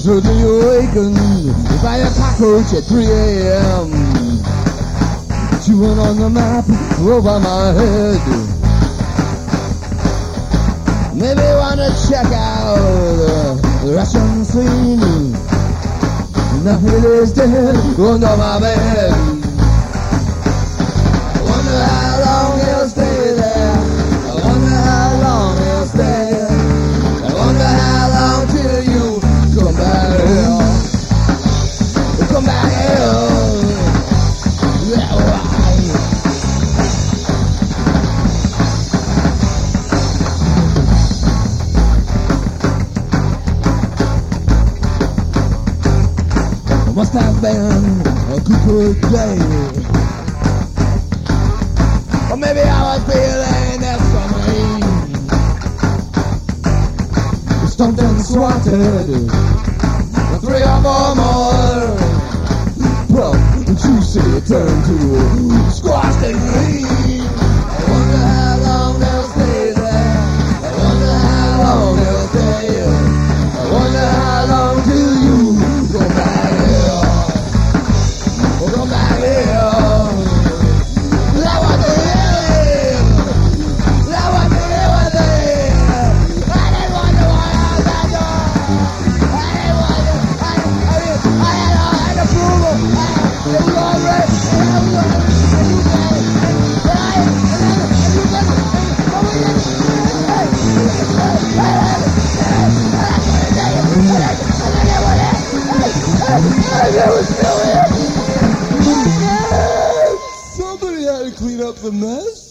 Certainly awakened by a cockroach at 3 a.m. Chewing on the map over my head. Maybe wanna check out the Russian scene. Nothing is dead under my bed. must have been a good day. Or maybe I was feeling extra mean. Stumped and swatted. Three or four more. Bro, juicy turned to squashed and green. Somebody had to clean up the mess.